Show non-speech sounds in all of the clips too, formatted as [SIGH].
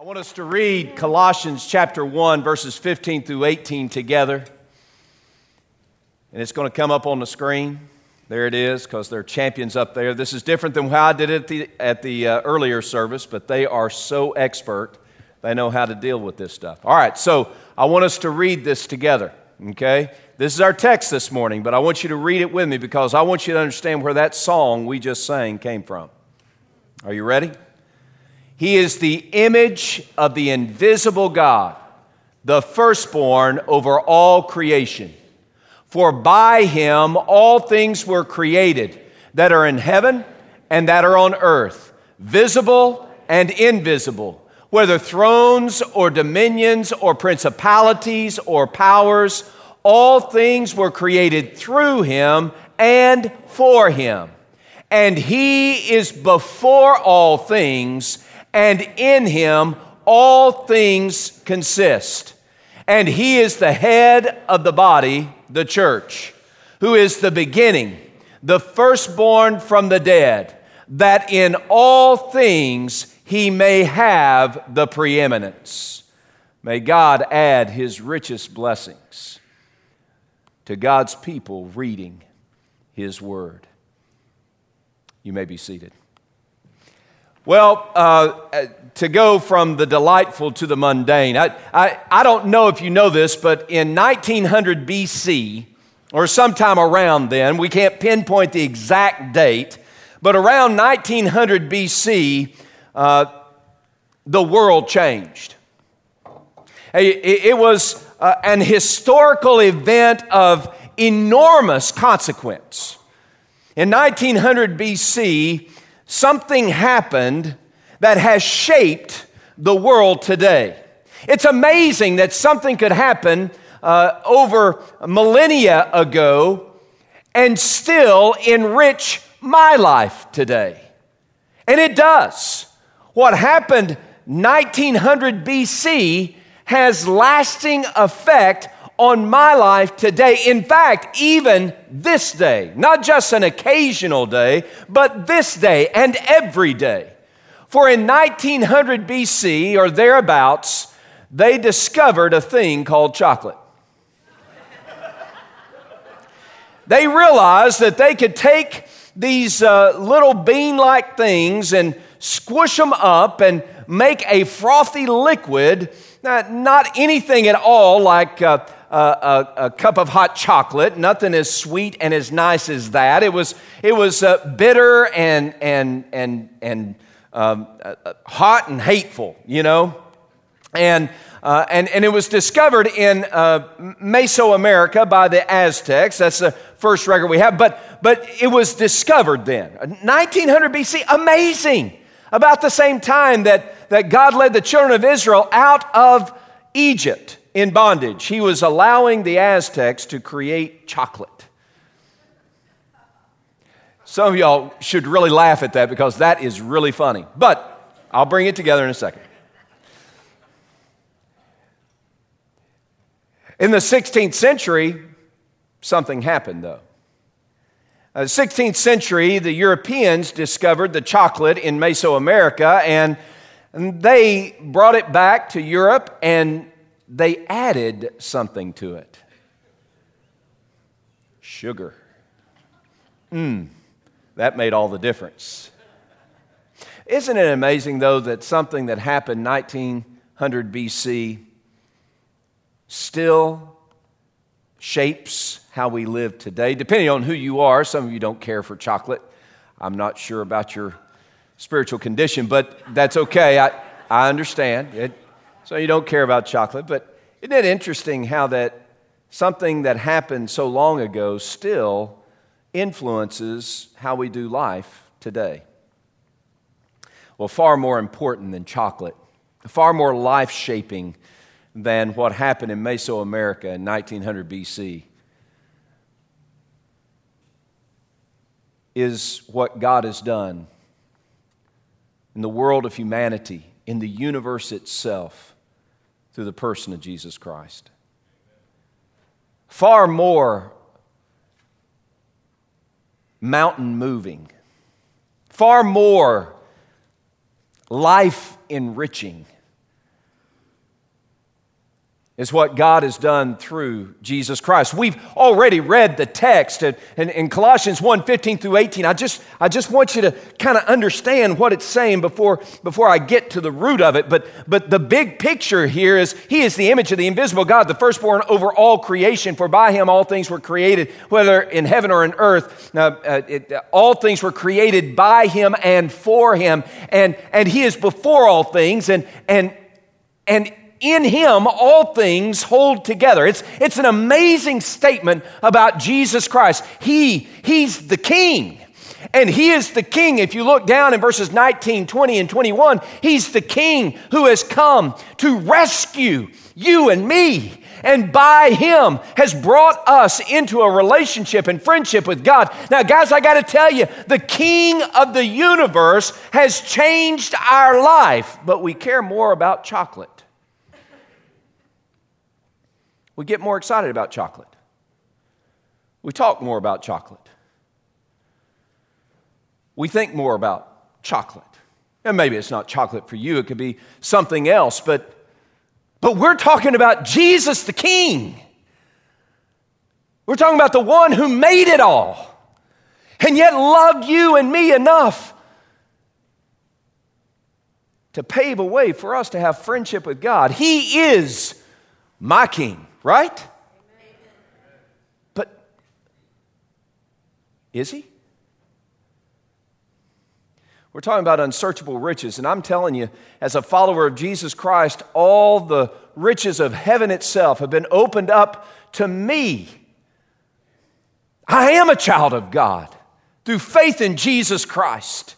I want us to read Colossians chapter 1, verses 15 through 18 together. And it's going to come up on the screen. There it is, because they're champions up there. This is different than how I did it at the, at the uh, earlier service, but they are so expert. They know how to deal with this stuff. All right, so I want us to read this together, okay? This is our text this morning, but I want you to read it with me because I want you to understand where that song we just sang came from. Are you ready? He is the image of the invisible God, the firstborn over all creation. For by him all things were created that are in heaven and that are on earth, visible and invisible, whether thrones or dominions or principalities or powers, all things were created through him and for him. And he is before all things and in him all things consist. And he is the head of the body, the church, who is the beginning, the firstborn from the dead, that in all things he may have the preeminence. May God add his richest blessings to God's people reading his word. You may be seated. Well, uh, to go from the delightful to the mundane, I, I, I don't know if you know this, but in 1900 BC, or sometime around then, we can't pinpoint the exact date, but around 1900 BC, uh, the world changed. It, it was uh, an historical event of enormous consequence. In 1900 BC, something happened that has shaped the world today. It's amazing that something could happen uh, over millennia ago and still enrich my life today. And it does. What happened 1900 BC has lasting effect on my life today. In fact, even this day, not just an occasional day, but this day and every day. For in 1900 BC or thereabouts, they discovered a thing called chocolate. they realized that they could take these uh, little bean like things and squish them up and make a frothy liquid, not, not anything at all like. Uh, a, a, cup of hot chocolate, nothing as sweet and as nice as that. It was, it was uh, bitter and, and, and, and um, uh hot and hateful, you know? And, uh, and, and it was discovered in uh, Mesoamerica by the Aztecs. That's the first record we have. But, but it was discovered then. 1900 BC, amazing. About the same time that, that God led the children of Israel out of Egypt in bondage. He was allowing the Aztecs to create chocolate. Some of y'all should really laugh at that because that is really funny. But I'll bring it together in a second. In the 16th century, something happened though. Uh, 16th century, the Europeans discovered the chocolate in Mesoamerica and they brought it back to Europe and they added something to it sugar. Mmm, that made all the difference. Isn't it amazing, though, that something that happened 1900 BC still shapes how we live today? Depending on who you are, some of you don't care for chocolate. I'm not sure about your spiritual condition, but that's okay. I, I understand. It, so you don't care about chocolate, but isn't it interesting how that something that happened so long ago still influences how we do life today? Well, far more important than chocolate, far more life shaping than what happened in Mesoamerica in 1900 BC is what God has done in the world of humanity, in the universe itself through the person of Jesus Christ. Far more mountain moving, far more life enriching is what God has done through Jesus Christ. We've already read the text in, Colossians 1 15 through 18. I just, I just want you to kind of understand what it's saying before, before I get to the root of it. But, but the big picture here is He is the image of the invisible God, the firstborn over all creation, for by Him all things were created, whether in heaven or in earth. Now, uh, it, all things were created by Him and for Him. And, and He is before all things. And, and, and in him all things hold together. It's, it's an amazing statement about Jesus Christ. He, he's the king. And he is the king. If you look down in verses 19, 20, and 21, he's the king who has come to rescue you and me. And by him has brought us into a relationship and friendship with God. Now, guys, I got to tell you, the king of the universe has changed our life, but we care more about chocolate we get more excited about chocolate. We talk more about chocolate. We think more about chocolate. And maybe it's not chocolate for you, it could be something else, but, but we're talking about Jesus the King. We're talking about the one who made it all and yet loved you and me enough to pave a way for us to have friendship with God. He is my King. Right? But is he? We're talking about unsearchable riches, and I'm telling you, as a follower of Jesus Christ, all the riches of heaven itself have been opened up to me. I am a child of God through faith in Jesus Christ.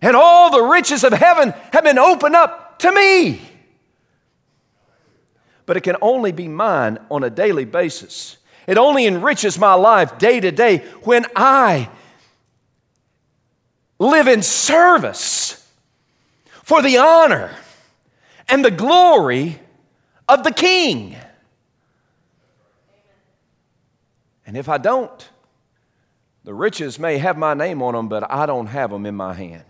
And all the riches of heaven have been opened up to me but it can only be mine on a daily basis. It only enriches my life day to day when I live in service for the honor and the glory of the King. And if I don't, the riches may have my name on them, but I don't have them in my hand.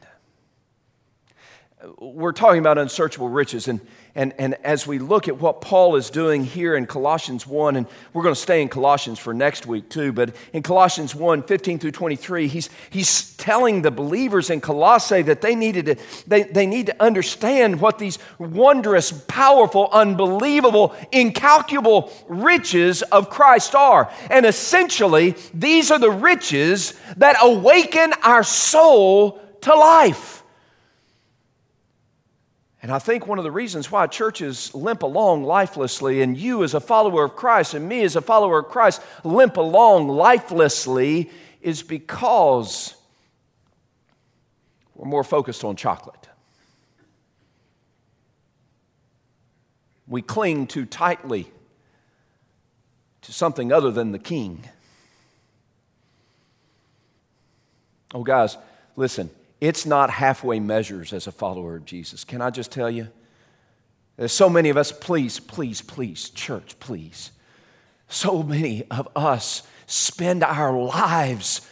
We're talking about unsearchable riches, and and, and as we look at what Paul is doing here in Colossians 1, and we're going to stay in Colossians for next week too, but in Colossians 1 15 through 23, he's, he's telling the believers in Colossae that they, needed to, they, they need to understand what these wondrous, powerful, unbelievable, incalculable riches of Christ are. And essentially, these are the riches that awaken our soul to life. And I think one of the reasons why churches limp along lifelessly, and you as a follower of Christ, and me as a follower of Christ limp along lifelessly, is because we're more focused on chocolate. We cling too tightly to something other than the king. Oh, guys, listen. It's not halfway measures as a follower of Jesus. Can I just tell you? There's so many of us, please, please, please, church, please. So many of us spend our lives.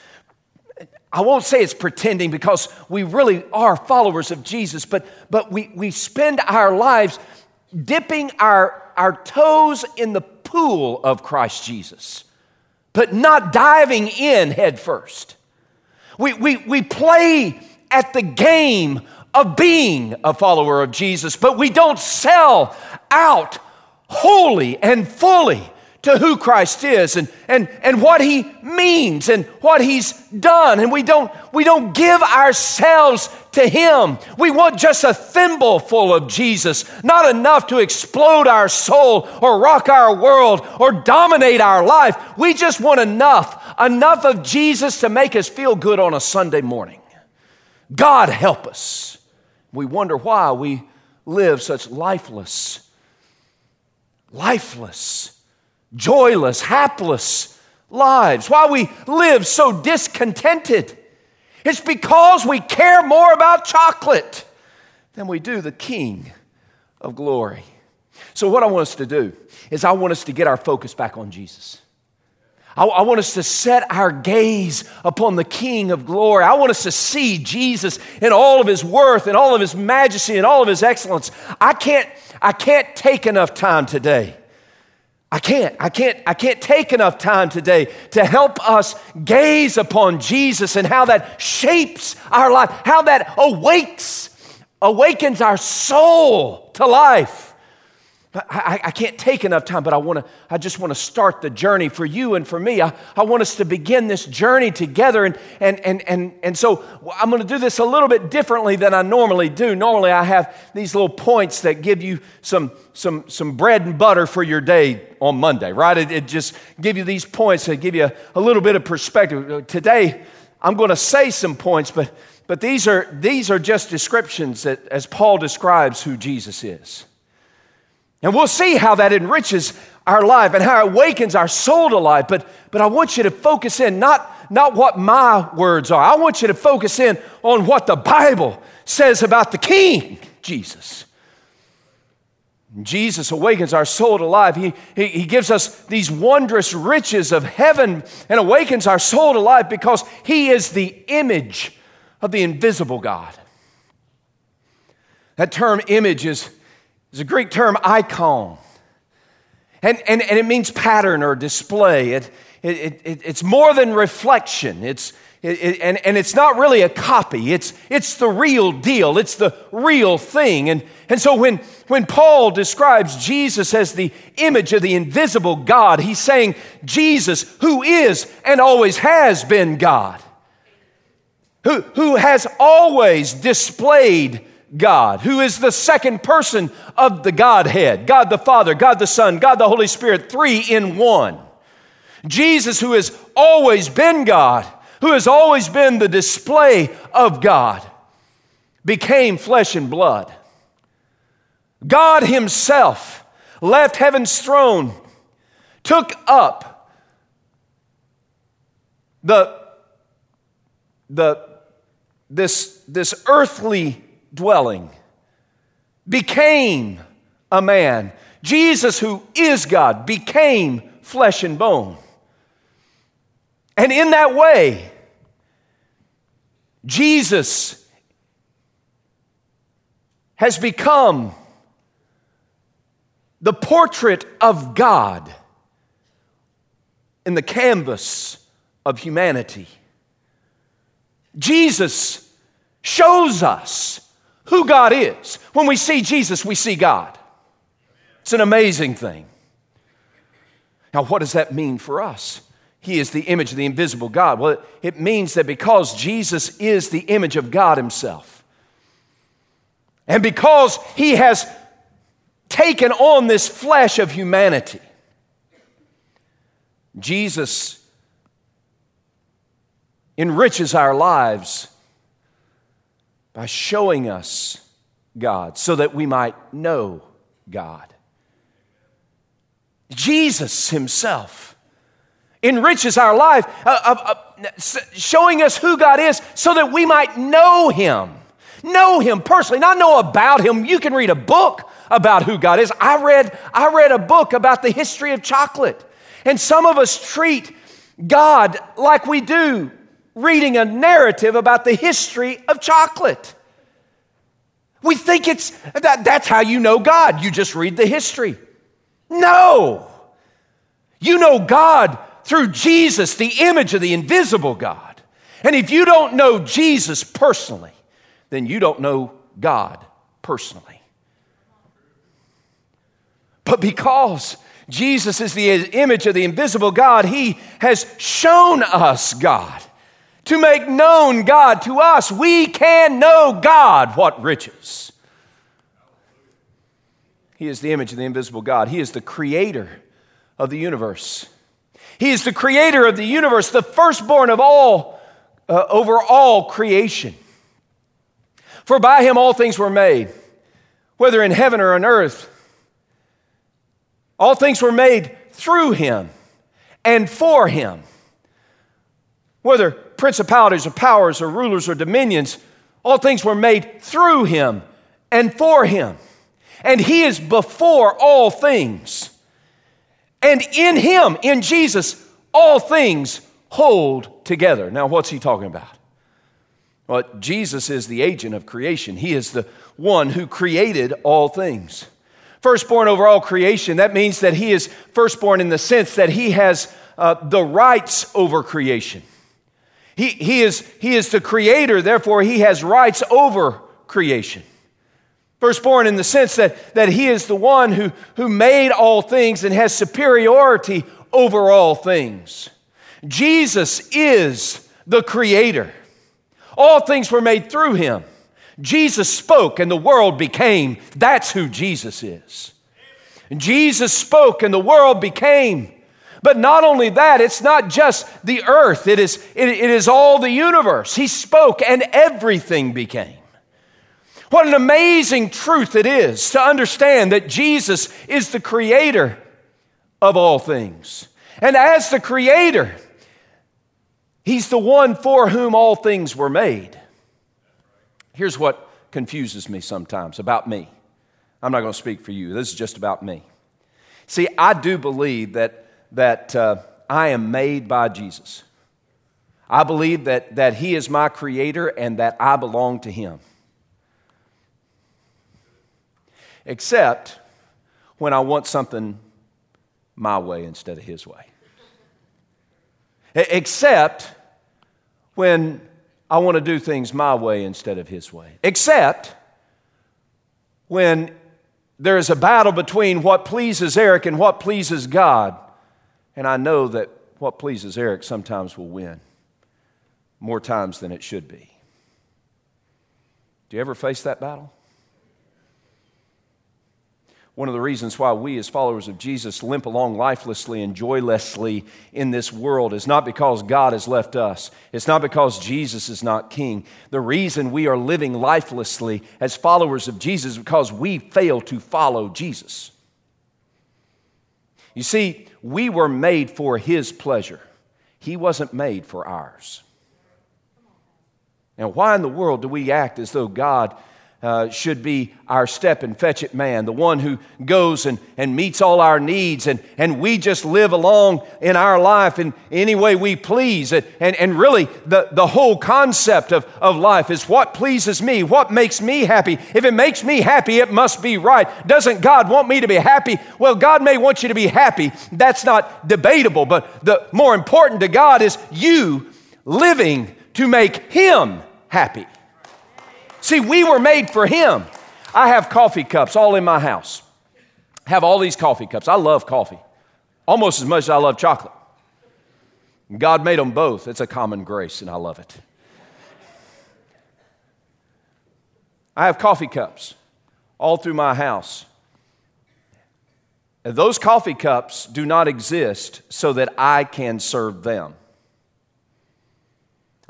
I won't say it's pretending because we really are followers of Jesus, but, but we, we spend our lives dipping our, our toes in the pool of Christ Jesus, but not diving in head first. We, we, we play at the game of being a follower of Jesus, but we don't sell out wholly and fully to who Christ is and, and, and what he means and what he's done. And we don't, we don't give ourselves to him. We want just a thimble full of Jesus, not enough to explode our soul or rock our world or dominate our life. We just want enough, enough of Jesus to make us feel good on a Sunday morning. God help us. We wonder why we live such lifeless, lifeless, joyless, hapless lives, why we live so discontented. It's because we care more about chocolate than we do the King of glory. So, what I want us to do is, I want us to get our focus back on Jesus. I, I, want us to set our gaze upon the King of glory. I want us to see Jesus in all of his worth and all of his majesty and all of his excellence. I can't, I can't take enough time today I can't, I can't, I can't take enough time today to help us gaze upon Jesus and how that shapes our life, how that awakes, awakens our soul to life. I, I, can't take enough time, but I, wanna, I just want to start the journey for you and for me. I, I want us to begin this journey together. And, and, and, and, and so I'm going to do this a little bit differently than I normally do. Normally, I have these little points that give you some, some, some bread and butter for your day on Monday, right? It, it just give you these points that give you a, a little bit of perspective. Uh, today, I'm going to say some points, but, but these, are, these are just descriptions that, as Paul describes who Jesus is. And we'll see how that enriches our life and how it awakens our soul to life. But, but I want you to focus in, not, not what my words are. I want you to focus in on what the Bible says about the King, Jesus. Jesus awakens our soul to life. He, he, he, gives us these wondrous riches of heaven and awakens our soul to life because He is the image of the invisible God. That term image is it's a Greek term, icon. And, and, and it means pattern or display. It, it, it, it's more than reflection. It's, it, and, and it's not really a copy. It's, it's the real deal. It's the real thing. And, and so when, when Paul describes Jesus as the image of the invisible God, he's saying Jesus, who is and always has been God, who, who has always displayed God, who is the second person of the Godhead God the Father, God the Son, God the Holy Spirit, three in one. Jesus, who has always been God, who has always been the display of God, became flesh and blood. God Himself left heaven's throne, took up the, the, this, this earthly dwelling, became a man. Jesus, who is God, became flesh and bone. And in that way, Jesus has become the portrait of God in the canvas of humanity. Jesus shows us who God is. When we see Jesus, we see God. It's an amazing thing. Now, what does that mean for us? He is the image of the invisible God. Well, it means that because Jesus is the image of God Himself, and because He has taken on this flesh of humanity, Jesus enriches our lives by showing us God so that we might know God. Jesus Himself enriches our life, uh, uh, uh, showing us who God is so that we might know Him. Know Him personally, not know about Him. You can read a book about who God is. I read, I read a book about the history of chocolate. And some of us treat God like we do reading a narrative about the history of chocolate. We think it's that, that's how you know God. You just read the history. No. You know God through Jesus, the image of the invisible God. And if you don't know Jesus personally, then you don't know God personally. But because Jesus is the image of the invisible God, He has shown us God to make known God to us. We can know God. What riches! He is the image of the invisible God, He is the creator of the universe. He is the creator of the universe, the firstborn of all, uh, over all creation. For by him all things were made, whether in heaven or on earth. All things were made through him and for him. Whether principalities or powers or rulers or dominions, all things were made through him and for him. And he is before all things. And in him, in Jesus, all things hold together. Now, what's he talking about? Well, Jesus is the agent of creation, he is the one who created all things. Firstborn over all creation, that means that he is firstborn in the sense that he has uh, the rights over creation. He, he, is, he is the creator, therefore, he has rights over creation. Firstborn in the sense that, that he is the one who, who made all things and has superiority over all things. Jesus is the creator. All things were made through him. Jesus spoke and the world became. That's who Jesus is. Jesus spoke and the world became. But not only that, it's not just the earth, it is, it, it is all the universe. He spoke and everything became. What an amazing truth it is to understand that Jesus is the creator of all things. And as the creator, he's the one for whom all things were made. Here's what confuses me sometimes about me. I'm not going to speak for you. This is just about me. See, I do believe that, that uh, I am made by Jesus. I believe that, that He is my creator and that I belong to Him. except when I want something my way instead of his way. Except when I want to do things my way instead of his way. Except when there is a battle between what pleases Eric and what pleases God. And I know that what pleases Eric sometimes will win more times than it should be. Do you ever face that battle? One of the reasons why we, as followers of Jesus, limp along lifelessly and joylessly in this world is not because God has left us. It's not because Jesus is not king. The reason we are living lifelessly as followers of Jesus is because we fail to follow Jesus. You see, we were made for His pleasure, He wasn't made for ours. Now, why in the world do we act as though God uh, should be our step and fetch it man, the one who goes and, and meets all our needs, and, and we just live along in our life in any way we please. And, and, and really, the, the whole concept of, of life is what pleases me, what makes me happy. If it makes me happy, it must be right. Doesn't God want me to be happy? Well, God may want you to be happy. That's not debatable, but the more important to God is you living to make Him happy. See, we were made for Him. I have coffee cups all in my house. have all these coffee cups. I love coffee almost as much as I love chocolate. God made them both. It's a common grace, and I love it. I have coffee cups all through my house. And those coffee cups do not exist so that I can serve them.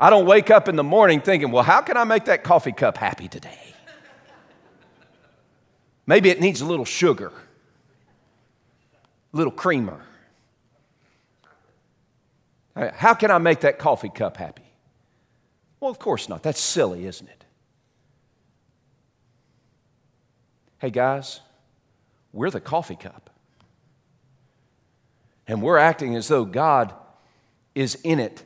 I don't wake up in the morning thinking, well, how can I make that coffee cup happy today? Maybe it needs a little sugar, a little creamer. How can I make that coffee cup happy? Well, of course not. That's silly, isn't it? Hey, guys, we're the coffee cup. And we're acting as though God is in it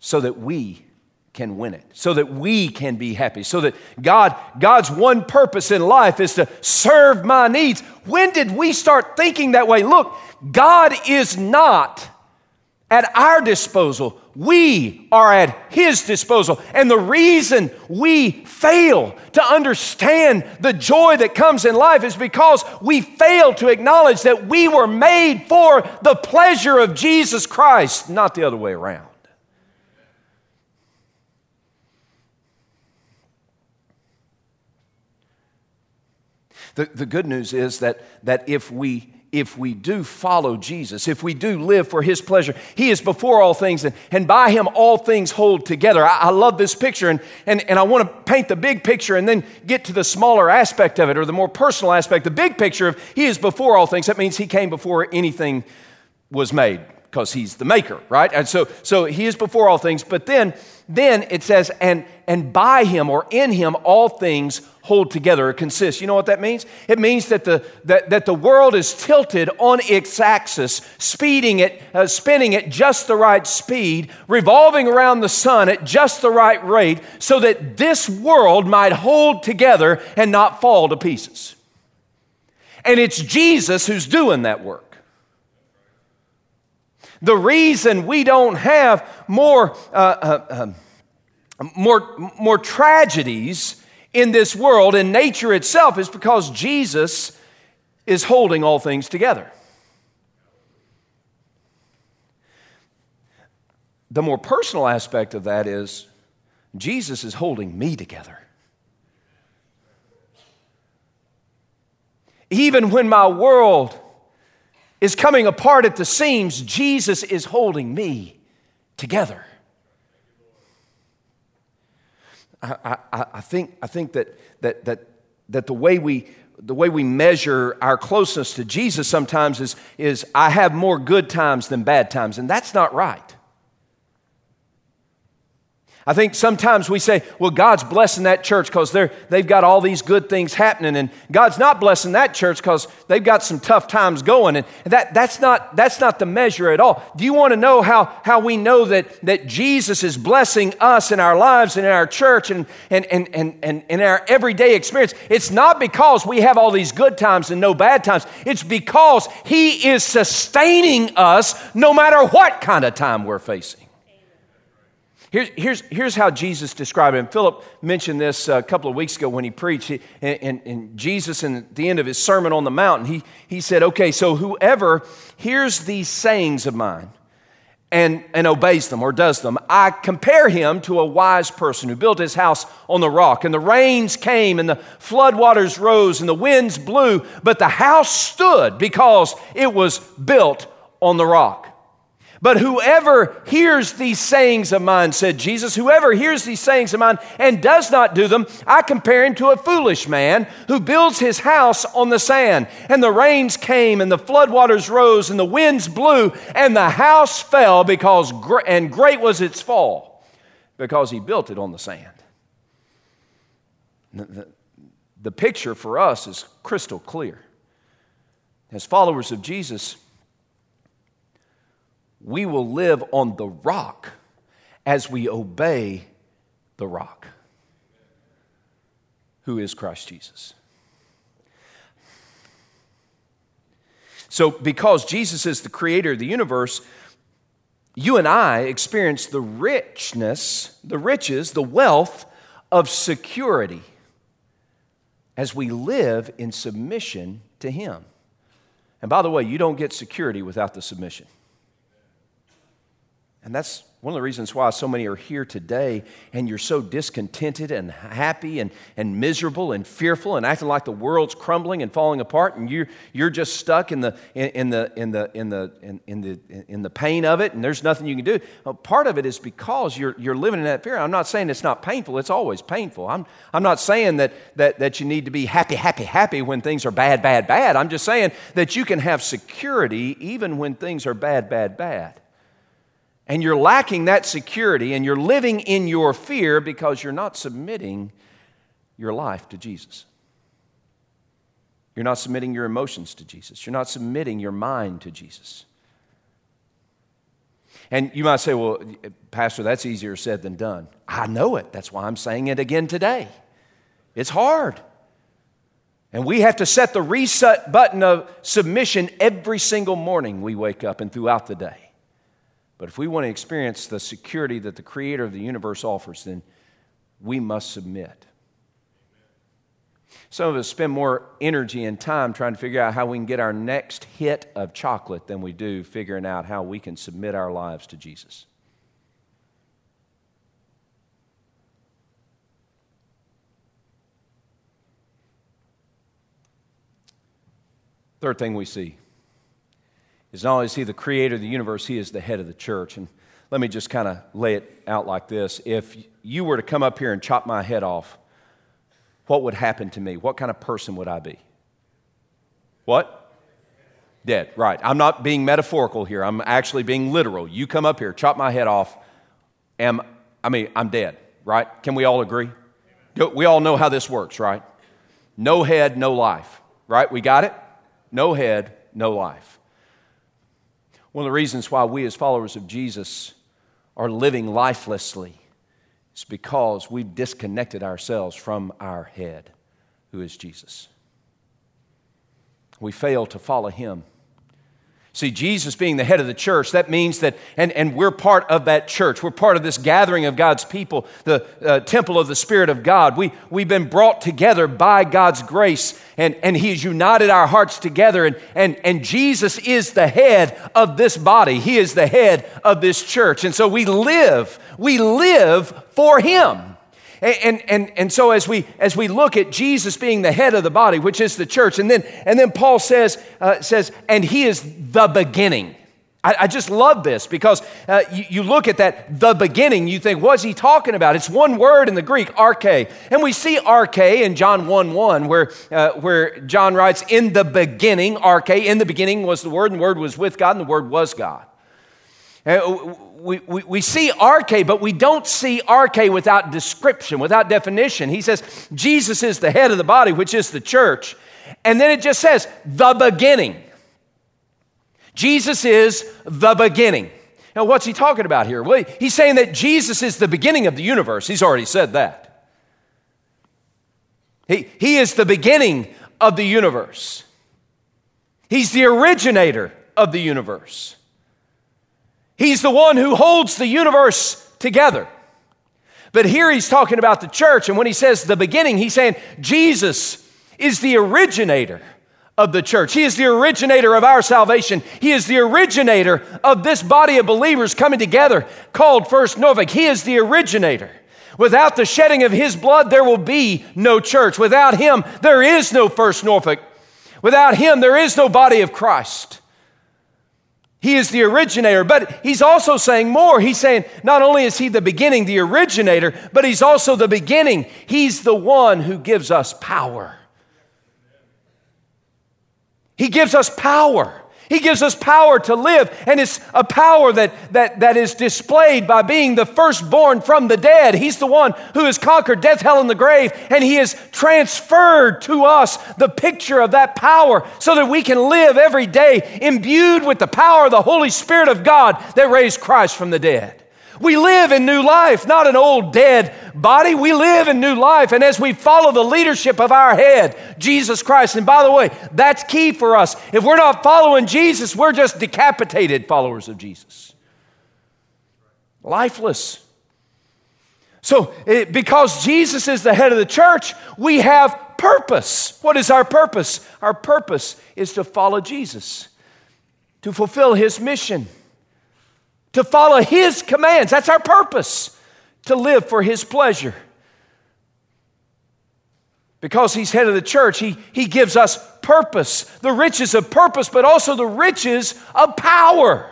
so that we can win it, so that we can be happy, so that God, God's one purpose in life is to serve my needs. When did we start thinking that way? Look, God is not at our disposal. We are at His disposal. And the reason we fail to understand the joy that comes in life is because we fail to acknowledge that we were made for the pleasure of Jesus Christ, not the other way around. The, the good news is that, that if we if we do follow Jesus, if we do live for His pleasure, He is before all things, and, and by Him all things hold together. I, I, love this picture, and, and, and I want to paint the big picture and then get to the smaller aspect of it or the more personal aspect. The big picture of He is before all things, that means He came before anything was made because He's the maker, right? And so, so He is before all things, but then, then it says, and, and by Him or in Him all things hold together or consist. You know what that means? It means that the, that, that the world is tilted on its axis, speeding it, uh, spinning at just the right speed, revolving around the sun at just the right rate, so that this world might hold together and not fall to pieces. And it's Jesus who's doing that work. The reason we don't have more, uh, uh, uh, more, more tragedies in this world in nature itself is because Jesus is holding all things together. The more personal aspect of that is Jesus is holding me together. Even when my world is coming apart at the seams, Jesus is holding me together. I, I, I, think, I think that, that, that, that the, way we, the way we measure our closeness to Jesus sometimes is, is I have more good times than bad times, and that's not right. I think sometimes we say, well, God's blessing that church because they've got all these good things happening, and God's not blessing that church because they've got some tough times going. And that, that's, not, that's not the measure at all. Do you want to know how, how we know that, that Jesus is blessing us in our lives and in our church and, and, and, and, and in our everyday experience? It's not because we have all these good times and no bad times, it's because He is sustaining us no matter what kind of time we're facing. Here's, here's, here's how Jesus described. And Philip mentioned this a couple of weeks ago when he preached. He, and, and, Jesus, in the end of his Sermon on the Mountain, he, he said, Okay, so whoever hears these sayings of mine and, and obeys them or does them, I compare him to a wise person who built his house on the rock. And the rains came, and the floodwaters rose, and the winds blew, but the house stood because it was built on the rock. But whoever hears these sayings of mine, said Jesus, whoever hears these sayings of mine and does not do them, I compare him to a foolish man who builds his house on the sand. And the rains came, and the floodwaters rose, and the winds blew, and the house fell because, and great was its fall, because he built it on the sand. The, the, the picture for us is crystal clear. As followers of Jesus, we will live on the rock as we obey the rock, who is Christ Jesus. So, because Jesus is the creator of the universe, you and I experience the richness, the riches, the wealth of security as we live in submission to Him. And by the way, you don't get security without the submission. And that's one of the reasons why so many are here today and you're so discontented and happy and, and miserable and fearful and acting like the world's crumbling and falling apart and you're, you're just stuck in the, in, in the, in, the, in, the, in, the, in the pain of it and there's nothing you can do. Well, part of it is because you're, you're living in that fear. I'm not saying it's not painful, it's always painful. I'm, I'm not saying that, that, that you need to be happy, happy, happy when things are bad, bad, bad. I'm just saying that you can have security even when things are bad, bad, bad and you're lacking that security and you're living in your fear because you're not submitting your life to Jesus. You're not submitting your emotions to Jesus. You're not submitting your mind to Jesus. And you might say, well, Pastor, that's easier said than done. I know it. That's why I'm saying it again today. It's hard. And we have to set the reset button of submission every single morning we wake up and throughout the day. But if we want to experience the security that the creator of the universe offers, then we must submit. Some of us spend more energy and time trying to figure out how we can get our next hit of chocolate than we do figuring out how we can submit our lives to Jesus. Third thing we see is not only is he the creator of the universe, he is the head of the church. And let me just kind of lay it out like this. If you were to come up here and chop my head off, what would happen to me? What kind of person would I be? What? Dead, right. I'm not being metaphorical here. I'm actually being literal. You come up here, chop my head off, am I mean, I'm dead, right? Can we all agree? We all know how this works, right? No head, no life, right? We got it? No head, no life. One of the reasons why we, as followers of Jesus, are living lifelessly is because we've disconnected ourselves from our head, who is Jesus. we fail to follow him. See, Jesus being the head of the church, that means that, and, and we're part of that church. We're part of this gathering of God's people, the uh, temple of the Spirit of God. We, we've been brought together by God's grace, and, and He has united our hearts together. And, and, and Jesus is the head of this body, He is the head of this church. And so we live, we live for Him. And, and, and so as we, as we look at Jesus being the head of the body, which is the church, and then, and then Paul says, uh, says, and he is the beginning. I, I just love this because uh, you, you, look at that, the beginning, you think, what's he talking about? It's one word in the Greek, arche. And we see arche in John 1 1, where, uh, where John writes, in the beginning, arche, in the beginning was the Word, and the Word was with God, and the Word was God. Uh, we, we, we see arche, but we don't see arche without description, without definition. He says Jesus is the head of the body, which is the church. And then it just says the beginning. Jesus is the beginning. Now, what's he talking about here? Well, he's saying that Jesus is the beginning of the universe. He's already said that. He, he is the beginning of the universe, he's the originator of the universe. He's the one who holds the universe together. But here he's talking about the church, and when he says the beginning, he's saying Jesus is the originator of the church. He is the originator of our salvation. He is the originator of this body of believers coming together called First Norfolk. He is the originator. Without the shedding of his blood, there will be no church. Without him, there is no First Norfolk. Without him, there is no body of Christ. He is the originator, but he's also saying more. He's saying not only is he the beginning, the originator, but he's also the beginning. He's the one who gives us power. He gives us power. He gives us power to live, and it's a power that, that, that is displayed by being the firstborn from the dead. He's the one who has conquered death, hell, and the grave, and He has transferred to us the picture of that power so that we can live every day imbued with the power of the Holy Spirit of God that raised Christ from the dead. We live in new life, not an old dead body. We live in new life. And as we follow the leadership of our head, Jesus Christ, and by the way, that's key for us. If we're not following Jesus, we're just decapitated followers of Jesus. Lifeless. So, it, because Jesus is the head of the church, we have purpose. What is our purpose? Our purpose is to follow Jesus, to fulfill his mission to follow His commands. That's our purpose, to live for His pleasure. Because He's head of the church, He, he gives us purpose, the riches of purpose, but also the riches of power.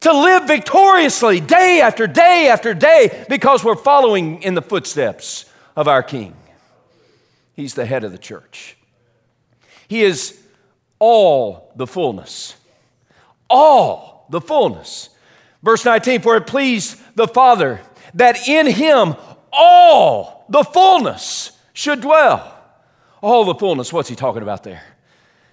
To live victoriously day after day after day because we're following in the footsteps of our King. He's the head of the church. He is all the fullness. All the fullness. Verse 19, for it pleased the Father that in him all the fullness should dwell. All the fullness, what's he talking about there?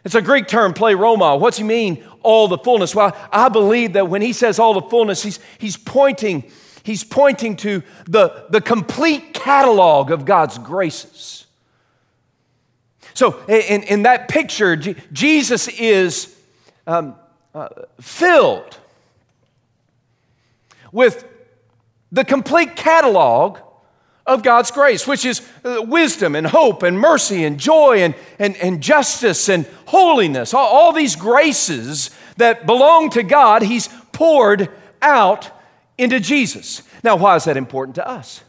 It's a Greek term, pleroma. What's he mean, all the fullness? Well, I believe that when he says all the fullness, he's, he's pointing, he's pointing to the, the complete catalog of God's graces. So, in, in that picture, Jesus is um, uh, filled with the complete catalog of God's grace, which is uh, wisdom and hope and mercy and joy and, and, and justice and holiness. All, all these graces that belong to God, He's poured out into Jesus. Now, why is that important to us?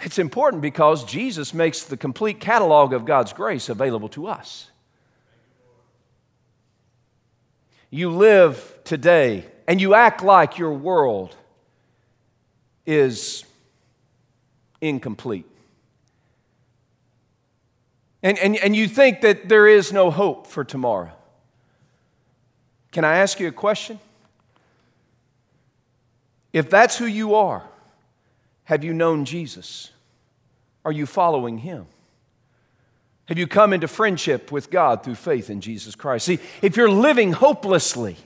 It's important because Jesus makes the complete catalog of God's grace available to us. You live today and you act like your world is incomplete. And, and, and you think that there is no hope for tomorrow. Can I ask you a question? If that's who you are, have you known Jesus? Are you following him? Have you come into friendship with God through faith in Jesus Christ? See, if you're living hopelessly,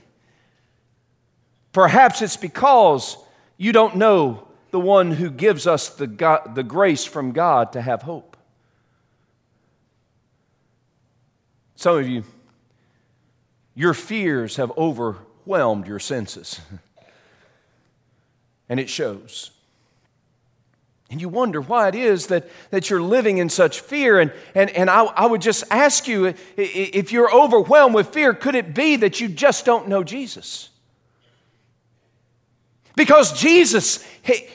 perhaps it's because you don't know the one who gives us the, God, the grace from God to have hope. Some of you your fears have overwhelmed your senses. [LAUGHS] and it shows. And you wonder why it is that, that you're living in such fear. And, and, and I, I would just ask you if you're overwhelmed with fear, could it be that you just don't know Jesus? Because Jesus,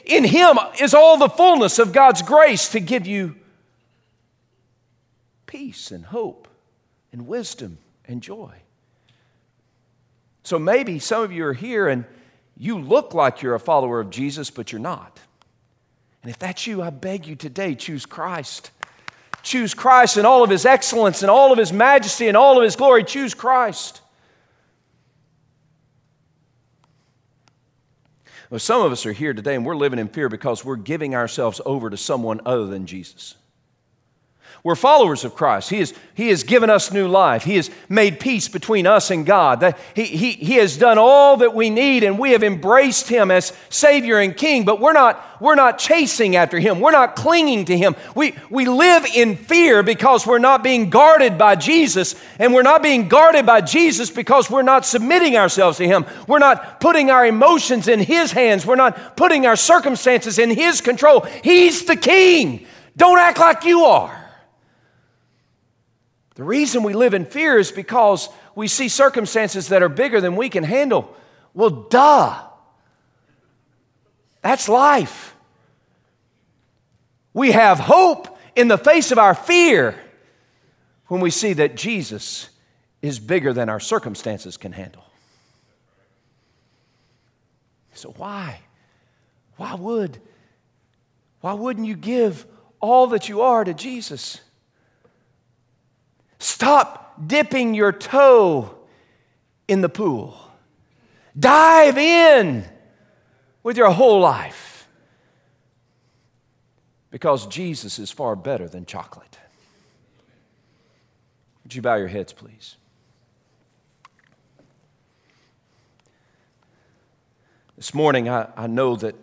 in Him, is all the fullness of God's grace to give you peace and hope and wisdom and joy. So maybe some of you are here and you look like you're a follower of Jesus, but you're not. And if that's you, I beg you today, choose Christ. Choose Christ in all of his excellence and all of his majesty and all of his glory. Choose Christ. Well, some of us are here today and we're living in fear because we're giving ourselves over to someone other than Jesus. We're followers of Christ. He, is, he has given us new life. He has made peace between us and God. He, he, he has done all that we need, and we have embraced Him as Savior and King, but we're not, we're not chasing after Him. We're not clinging to Him. We, we live in fear because we're not being guarded by Jesus, and we're not being guarded by Jesus because we're not submitting ourselves to Him. We're not putting our emotions in His hands. We're not putting our circumstances in His control. He's the King. Don't act like you are. The reason we live in fear is because we see circumstances that are bigger than we can handle. Well, duh. That's life. We have hope in the face of our fear when we see that Jesus is bigger than our circumstances can handle. So, why? Why would? Why wouldn't you give all that you are to Jesus? Stop dipping your toe in the pool. Dive in with your whole life. Because Jesus is far better than chocolate. Would you bow your heads, please? This morning, I, I know that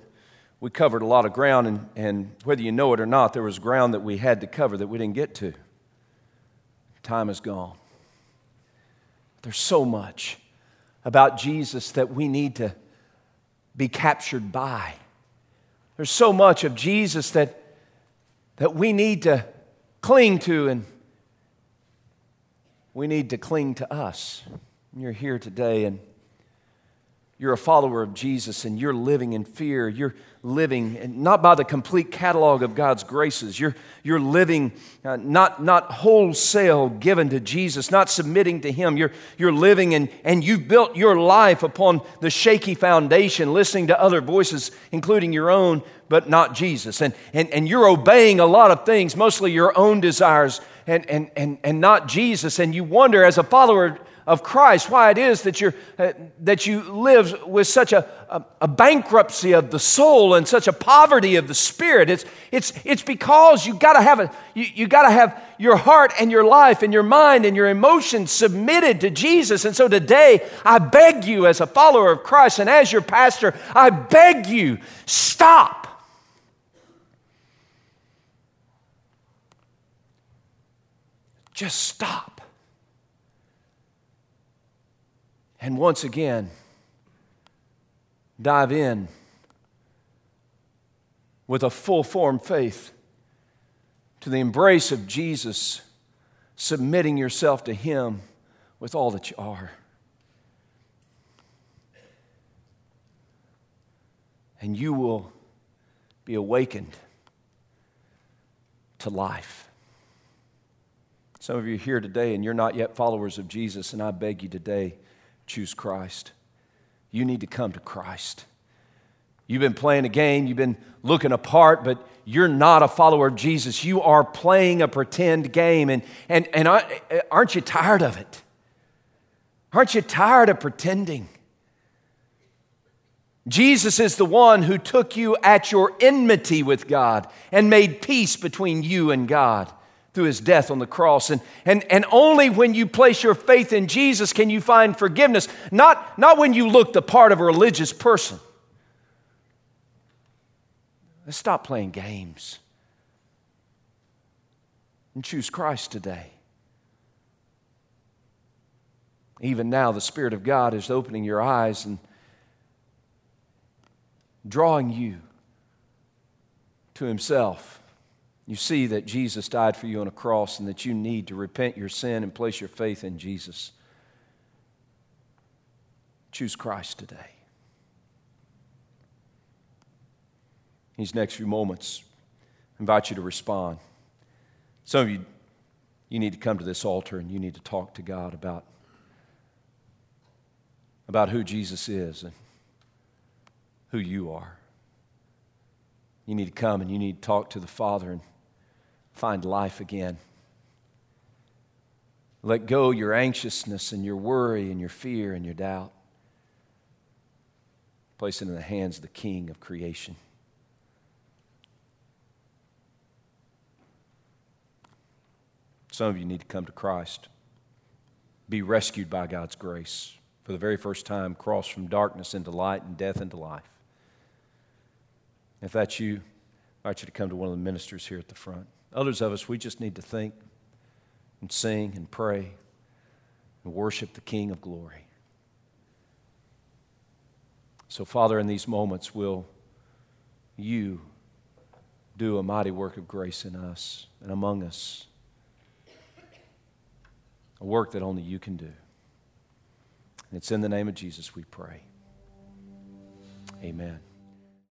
we covered a lot of ground, and, and whether you know it or not, there was ground that we had to cover that we didn't get to. Time is gone. There's so much about Jesus that we need to be captured by. There's so much of Jesus that, that we need to cling to, and we need to cling to us. You're here today, and you're a follower of Jesus and you're living in fear. You're living not by the complete catalog of God's graces. You're, you're living uh, not, not wholesale given to Jesus, not submitting to Him. You're, you're living and, and you've built your life upon the shaky foundation, listening to other voices, including your own, but not Jesus. And, and, and you're obeying a lot of things, mostly your own desires and, and, and, and not Jesus. And you wonder, as a follower of Christ, why it is that, you're, uh, that you live with such a, a, a, bankruptcy of the soul and such a poverty of the spirit. It's, it's, it's because you gotta have a, you, you gotta have your heart and your life and your mind and your emotions submitted to Jesus. And so today, I beg you as a follower of Christ and as your pastor, I beg you, stop. Just stop. And once again, dive in with a full formed faith to the embrace of Jesus, submitting yourself to Him with all that you are. And you will be awakened to life. Some of you are here today and you're not yet followers of Jesus, and I beg you today choose Christ. You need to come to Christ. You've been playing a game, you've been looking apart, but you're not a follower of Jesus. You are playing a pretend game. And, and, and aren't you tired of it? Aren't you tired of pretending? Jesus is the one who took you at your enmity with God and made peace between you and God through his death on the cross. And, and, and only when you place your faith in Jesus can you find forgiveness, not, not when you look the part of a religious person. Let's stop playing games and choose Christ today. Even now, the Spirit of God is opening your eyes and drawing you to Himself. You see that Jesus died for you on a cross and that you need to repent your sin and place your faith in Jesus. Choose Christ today. These next few moments, I invite you to respond. Some of you, you need to come to this altar and you need to talk to God about, about who Jesus is and who you are. You need to come and you need to talk to the Father and find life again. Let go your anxiousness and your worry and your fear and your doubt. Place it in the hands of the King of creation. Some of you need to come to Christ, be rescued by God's grace for the very first time, cross from darkness into light and death into life. If that's you, I invite you to come to one of the ministers here at the front. Others of us, we just need to think and sing and pray and worship the King of glory. So, Father, in these moments, will you do a mighty work of grace in us and among us? A work that only you can do. And it's in the name of Jesus we pray. Amen.